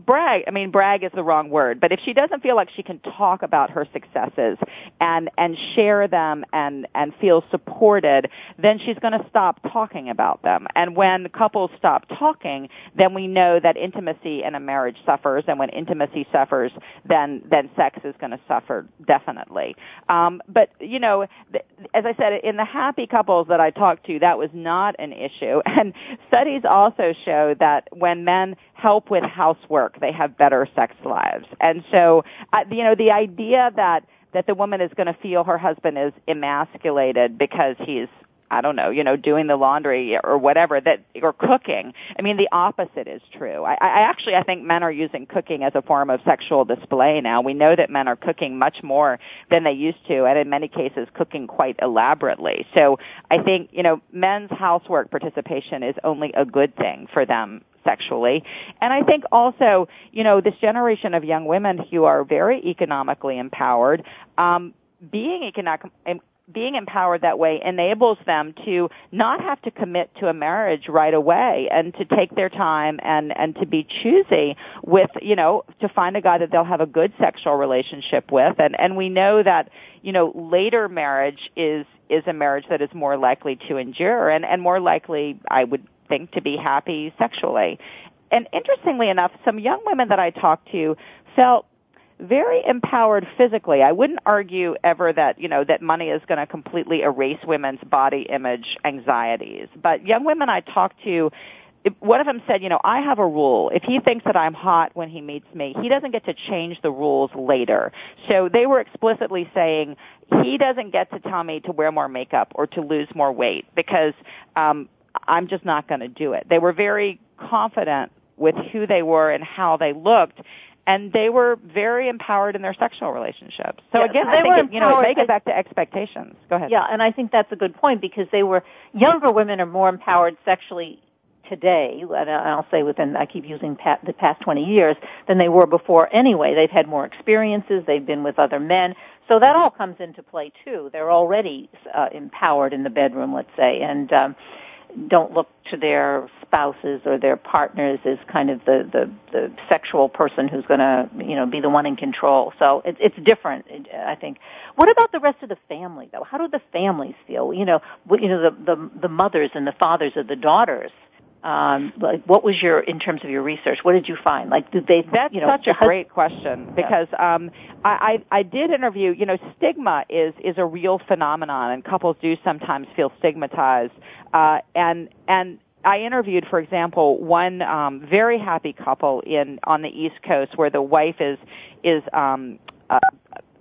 brag i mean brag is the wrong word but if she doesn't feel like she can talk about her successes and and share them and and feel supported then she's going to stop talking about them. And when couples stop talking then we know that intimacy in a marriage suffers and when intimacy suffers then then sex is going to suffer definitely. Um but you know th- as i said in the happy couples that i talked to that was not an issue. And studies also show that when men help with housework, they have better sex lives. And so, uh, you know, the idea that that the woman is going to feel her husband is emasculated because he's I don't know, you know, doing the laundry or whatever that, or cooking. I mean, the opposite is true. I, I actually, I think men are using cooking as a form of sexual display now. We know that men are cooking much more than they used to, and in many cases, cooking quite elaborately. So I think, you know, men's housework participation is only a good thing for them sexually. And I think also, you know, this generation of young women who are very economically empowered, um, being economic, being empowered that way enables them to not have to commit to a marriage right away and to take their time and and to be choosy with you know to find a guy that they'll have a good sexual relationship with and and we know that you know later marriage is is a marriage that is more likely to endure and and more likely I would think to be happy sexually and interestingly enough some young women that I talked to felt very empowered physically. I wouldn't argue ever that, you know, that money is going to completely erase women's body image anxieties. But young women I talked to, one of them said, you know, I have a rule. If he thinks that I'm hot when he meets me, he doesn't get to change the rules later. So they were explicitly saying he doesn't get to tell me to wear more makeup or to lose more weight because um I'm just not going to do it. They were very confident with who they were and how they looked and they were very empowered in their sexual relationships. So again, I think it, you know, it may get back to expectations. Go ahead. Yeah, and I think that's a good point because they were younger women are more empowered sexually today, and I'll say within, I keep using the past 20 years, than they were before anyway. They've had more experiences, they've been with other men, so that all comes into play too. They're already uh, empowered in the bedroom, let's say, and um, don't look to their spouses or their partners as kind of the the, the sexual person who's going to you know be the one in control. So it, it's different, I think. What about the rest of the family though? How do the families feel? You know, you know the the, the mothers and the fathers of the daughters um, like what was your in terms of your research what did you find like did they that's you know, such a great question because yeah. um I, I i did interview you know stigma is is a real phenomenon and couples do sometimes feel stigmatized uh and and I interviewed, for example, one um, very happy couple in on the East Coast where the wife is is um, uh,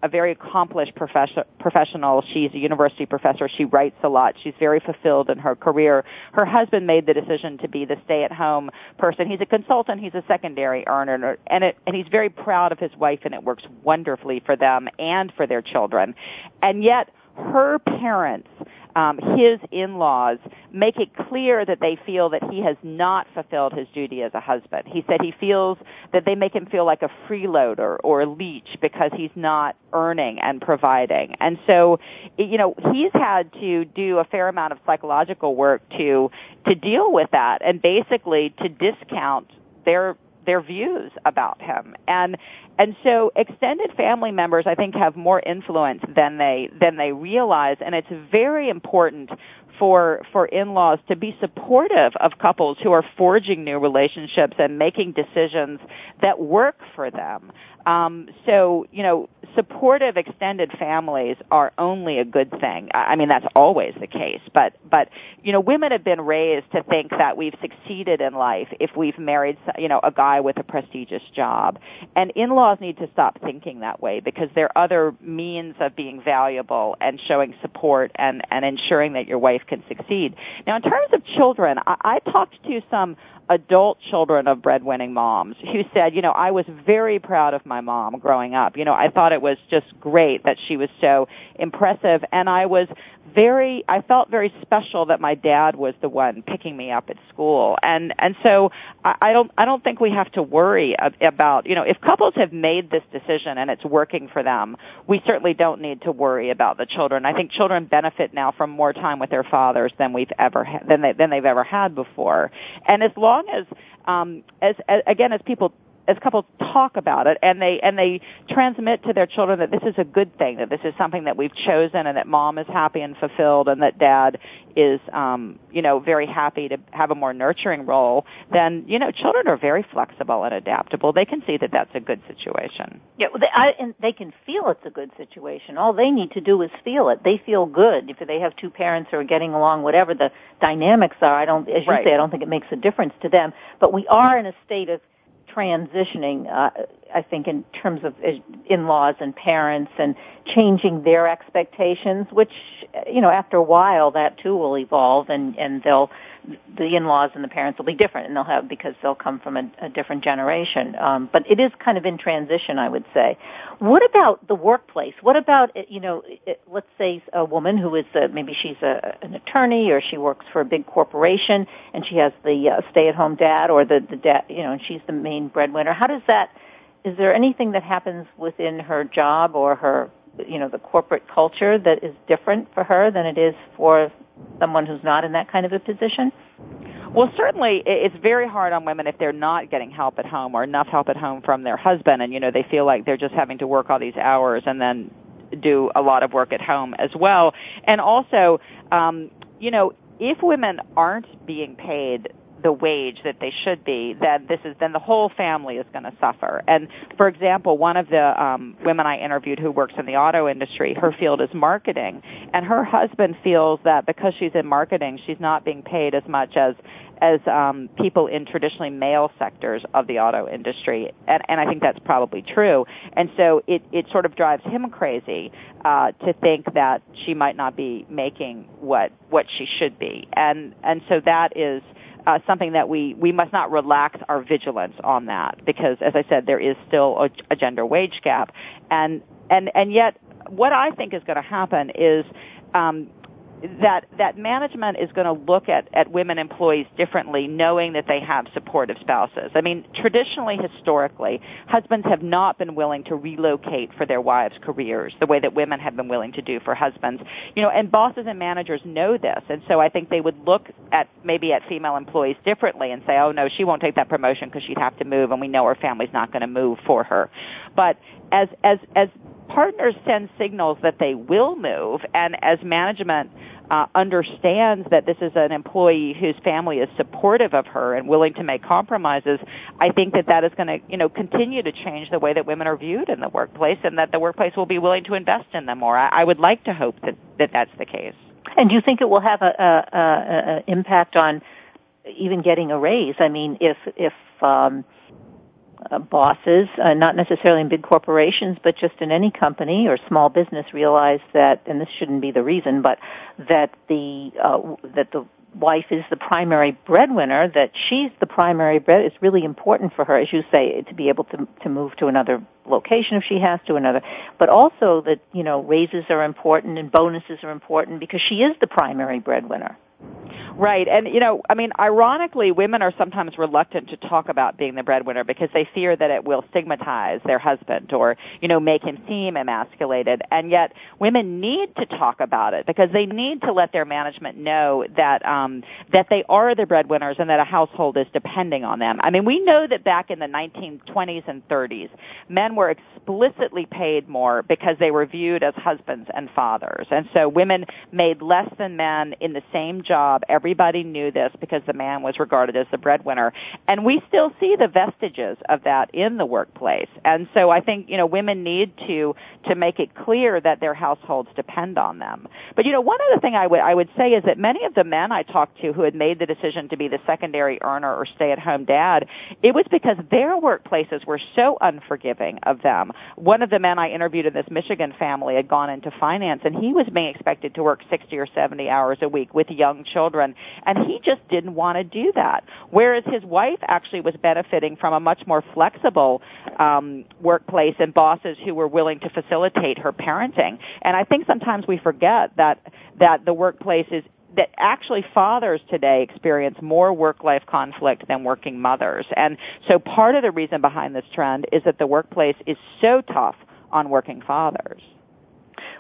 a very accomplished professor, professional. She's a university professor. She writes a lot. She's very fulfilled in her career. Her husband made the decision to be the stay-at-home person. He's a consultant. He's a secondary earner, and it, and he's very proud of his wife, and it works wonderfully for them and for their children. And yet, her parents um, his in-laws make it clear that they feel that he has not fulfilled his duty as a husband. He said he feels that they make him feel like a freeloader or a leech because he's not earning and providing. And so, you know, he's had to do a fair amount of psychological work to to deal with that and basically to discount their their views about him. And and so extended family members I think have more influence than they than they realize and it's very important for for in-laws to be supportive of couples who are forging new relationships and making decisions that work for them. Um, so you know, supportive extended families are only a good thing. I mean, that's always the case. But but you know, women have been raised to think that we've succeeded in life if we've married you know a guy with a prestigious job, and in-laws need to stop thinking that way because there are other means of being valuable and showing support and and ensuring that your wife can succeed. Now, in terms of children, I, I talked to some adult children of breadwinning moms who said, you know, I was very proud of my mom growing up. You know, I thought it was just great that she was so impressive and I was very I felt very special that my dad was the one picking me up at school. And and so I, I don't I don't think we have to worry about, you know, if couples have made this decision and it's working for them, we certainly don't need to worry about the children. I think children benefit now from more time with their fathers than we've ever had, than they than they've ever had before. And as long as um as, as again as people as couples talk about it and they and they transmit to their children that this is a good thing, that this is something that we've chosen, and that mom is happy and fulfilled, and that dad is um, you know very happy to have a more nurturing role, then you know children are very flexible and adaptable. They can see that that's a good situation. Yeah, they, I, and they can feel it's a good situation. All they need to do is feel it. They feel good if they have two parents who are getting along. Whatever the dynamics are, I don't, as you right. say, I don't think it makes a difference to them. But we are in a state of transitioning, uh, I think, in terms of uh, in-laws and parents and changing their expectations, which, you know, after a while that too will evolve and, and they'll, the in-laws and the parents will be different and they'll have, because they'll come from a, a different generation. Um, but it is kind of in transition, I would say. What about the workplace? What about, you know, let's say a woman who is, a, maybe she's a, an attorney or she works for a big corporation and she has the uh, stay-at-home dad or the, the dad, you know, and she's the main breadwinner. How does that, is there anything that happens within her job or her, you know, the corporate culture that is different for her than it is for someone who's not in that kind of a position? Well, certainly it's very hard on women if they're not getting help at home or enough help at home from their husband and you know they feel like they're just having to work all these hours and then do a lot of work at home as well. And also, um, you know, if women aren't being paid the wage that they should be, then this is then the whole family is going to suffer. And for example, one of the um, women I interviewed who works in the auto industry, her field is marketing, and her husband feels that because she's in marketing, she's not being paid as much as as um, people in traditionally male sectors of the auto industry, and, and I think that's probably true. And so it it sort of drives him crazy uh, to think that she might not be making what what she should be, and and so that is uh, something that we, we must not relax our vigilance on that because, as I said, there is still a, a gender wage gap, and and and yet, what I think is going to happen is um, that that management is going to look at, at women employees differently, knowing that they have supportive spouses. I mean, traditionally, historically, husbands have not been willing to relocate for their wives' careers the way that women have been willing to do for husbands. You know, and bosses and managers know this, and so I think they would look at maybe at female employees differently and say, "Oh no, she won't take that promotion because she'd have to move, and we know her family's not going to move for her." But as as as partners send signals that they will move, and as management uh, understands that this is an employee whose family is supportive of her and willing to make compromises, I think that that is going to, you know, continue to change the way that women are viewed in the workplace, and that the workplace will be willing to invest in them more. I, I would like to hope that, that that's the case. And do you think it will have a, a, a, a impact on even getting a raise? I mean, if if um, uh, bosses, uh, not necessarily in big corporations, but just in any company or small business, realize that, and this shouldn't be the reason, but that the uh, that the wife is the primary breadwinner, that she's the primary bread. It's really important for her, as you say, to be able to to move to another location if she has to another, but also that you know raises are important and bonuses are important because she is the primary breadwinner. Right. And, you know, I mean, ironically, women are sometimes reluctant to talk about being the breadwinner because they fear that it will stigmatize their husband or, you know, make him seem emasculated. And yet, women need to talk about it because they need to let their management know that, um, that they are the breadwinners and that a household is depending on them. I mean, we know that back in the 1920s and 30s, men were explicitly paid more because they were viewed as husbands and fathers. And so women made less than men in the same job Everybody knew this because the man was regarded as the breadwinner. And we still see the vestiges of that in the workplace. And so I think, you know, women need to, to make it clear that their households depend on them. But, you know, one other thing I would, I would say is that many of the men I talked to who had made the decision to be the secondary earner or stay at home dad, it was because their workplaces were so unforgiving of them. One of the men I interviewed in this Michigan family had gone into finance and he was being expected to work 60 or 70 hours a week with young children and he just didn't want to do that. Whereas his wife actually was benefiting from a much more flexible um, workplace and bosses who were willing to facilitate her parenting. And I think sometimes we forget that that the workplace is that actually fathers today experience more work-life conflict than working mothers. And so part of the reason behind this trend is that the workplace is so tough on working fathers.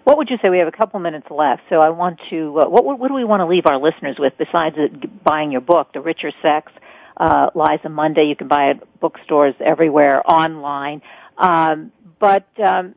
What would you say? We have a couple minutes left, so I want to. Uh, what, what do we want to leave our listeners with besides buying your book, The Richer Sex? uh, Lies Liza Mundy. You can buy it at bookstores everywhere, online. Um, but um,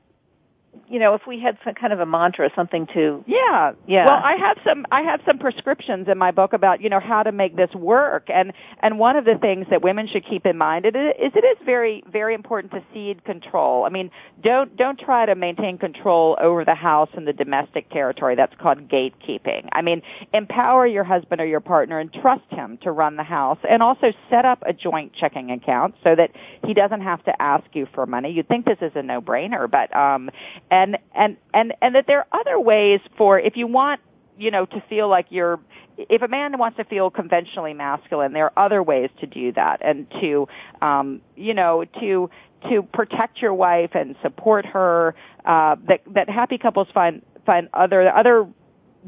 you know, if we had some kind of a mantra, something to yeah, yeah. Well, I have some I have some prescriptions in my book about you know how to make this work, and and one of the things that women should keep in mind is it is very very important to cede control. I mean, don't don't try to maintain control over the house and the domestic territory. That's called gatekeeping. I mean, empower your husband or your partner and trust him to run the house, and also set up a joint checking account so that he doesn't have to ask you for money. You'd think this is a no brainer, but um and and and and that there are other ways for if you want you know to feel like you're if a man wants to feel conventionally masculine there are other ways to do that and to um you know to to protect your wife and support her uh that that happy couples find find other other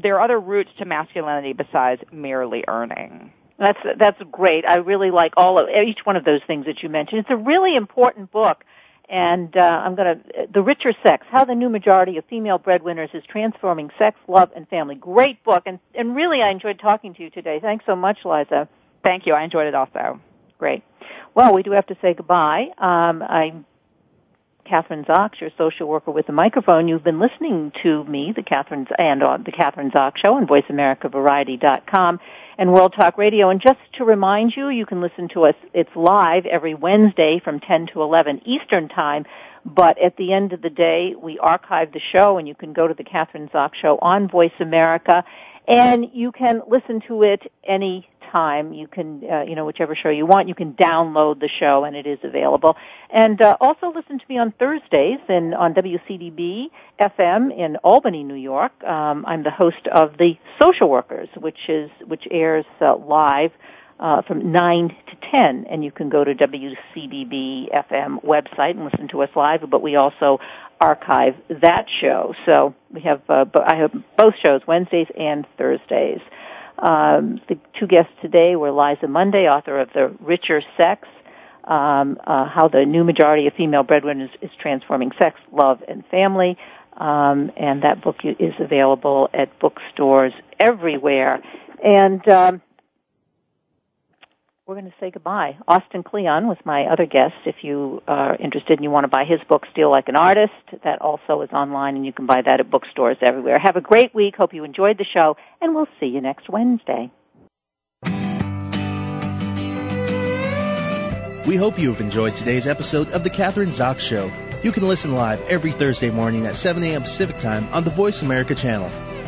there are other routes to masculinity besides merely earning. That's that's great. I really like all of each one of those things that you mentioned. It's a really important book and uh, I'm going to the richer sex: how the new majority of female breadwinners is transforming sex, love, and family. Great book, and and really I enjoyed talking to you today. Thanks so much, Liza. Thank you. I enjoyed it also. Great. Well, we do have to say goodbye. Um, I'm Kathryn Zox, your social worker with a microphone. You've been listening to me, the Kathryn and on the Kathryn Zox Show on VoiceAmericaVariety.com and World Talk Radio. And just to remind you, you can listen to us. It's live every Wednesday from 10 to 11 Eastern Time. But at the end of the day, we archive the show, and you can go to the Kathryn Zox Show on Voice America, and you can listen to it any time. You can, uh, you know, whichever show you want, you can download the show and it is available. And uh, also listen to me on Thursdays and on WCDB FM in Albany, New York. Um, I'm the host of the Social Workers, which is which airs uh, live. Uh, from 9 to 10, and you can go to WCDB FM website and listen to us live, but we also archive that show. So we have, uh, I have both shows, Wednesdays and Thursdays. Um, the two guests today were Liza Mundy, author of The Richer Sex, um, uh, How the New Majority of Female Breadwinners is Transforming Sex, Love, and Family. Um, and that book is available at bookstores everywhere. And um, we're going to say goodbye. Austin Kleon was my other guest. If you are interested and you want to buy his book, Steal Like an Artist, that also is online and you can buy that at bookstores everywhere. Have a great week. Hope you enjoyed the show and we'll see you next Wednesday. We hope you have enjoyed today's episode of The Kathryn Zox Show. You can listen live every Thursday morning at 7 a.m. Pacific Time on the Voice America channel.